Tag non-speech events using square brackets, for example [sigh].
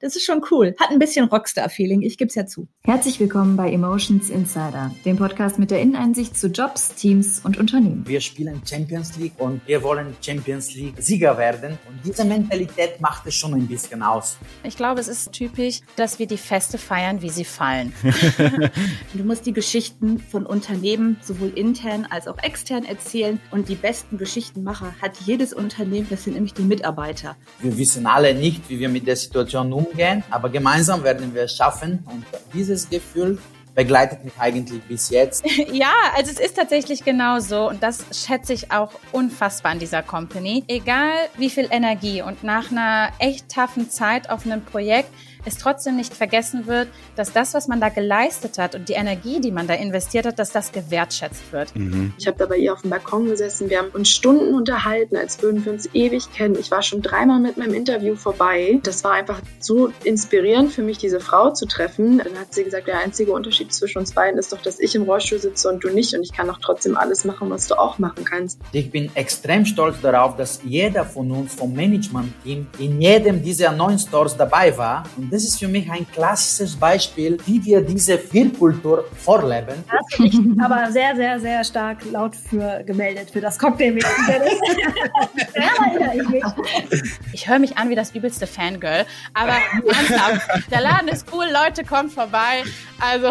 Das ist schon cool. Hat ein bisschen Rockstar-Feeling, ich gebe es ja zu. Herzlich willkommen bei Emotions Insider, dem Podcast mit der Inneneinsicht zu Jobs, Teams und Unternehmen. Wir spielen Champions League und wir wollen Champions League Sieger werden. Und diese Mentalität macht es schon ein bisschen aus. Ich glaube, es ist typisch, dass wir die Feste feiern, wie sie fallen. [laughs] [laughs] du musst die Geschichten von Unternehmen sowohl intern als auch extern erzählen. Und die besten Geschichtenmacher hat jedes Unternehmen, das sind nämlich die Mitarbeiter. Wir wissen alle nicht, wie wir mit der Situation umgehen umgehen, aber gemeinsam werden wir es schaffen und dieses Gefühl begleitet mich eigentlich bis jetzt. [laughs] ja, also es ist tatsächlich genau so und das schätze ich auch unfassbar an dieser Company. Egal wie viel Energie und nach einer echt taffen Zeit auf einem Projekt es trotzdem nicht vergessen wird, dass das, was man da geleistet hat und die Energie, die man da investiert hat, dass das gewertschätzt wird. Mhm. Ich habe da bei ihr auf dem Balkon gesessen, wir haben uns Stunden unterhalten, als würden wir uns ewig kennen. Ich war schon dreimal mit meinem Interview vorbei. Das war einfach so inspirierend für mich, diese Frau zu treffen. Dann hat sie gesagt, der einzige Unterschied zwischen uns beiden ist doch, dass ich im Rollstuhl sitze und du nicht und ich kann auch trotzdem alles machen, was du auch machen kannst. Ich bin extrem stolz darauf, dass jeder von uns vom Management-Team in jedem dieser neun Stores dabei war und das ist für mich ein klassisches Beispiel, wie wir diese Firkultur vorleben. Da hast du dich aber sehr, sehr, sehr stark laut für gemeldet, für das Cocktail-Meeting. [laughs] ich höre mich an wie das übelste Fangirl, aber ernsthaft, der Laden ist cool, Leute, kommt vorbei. Also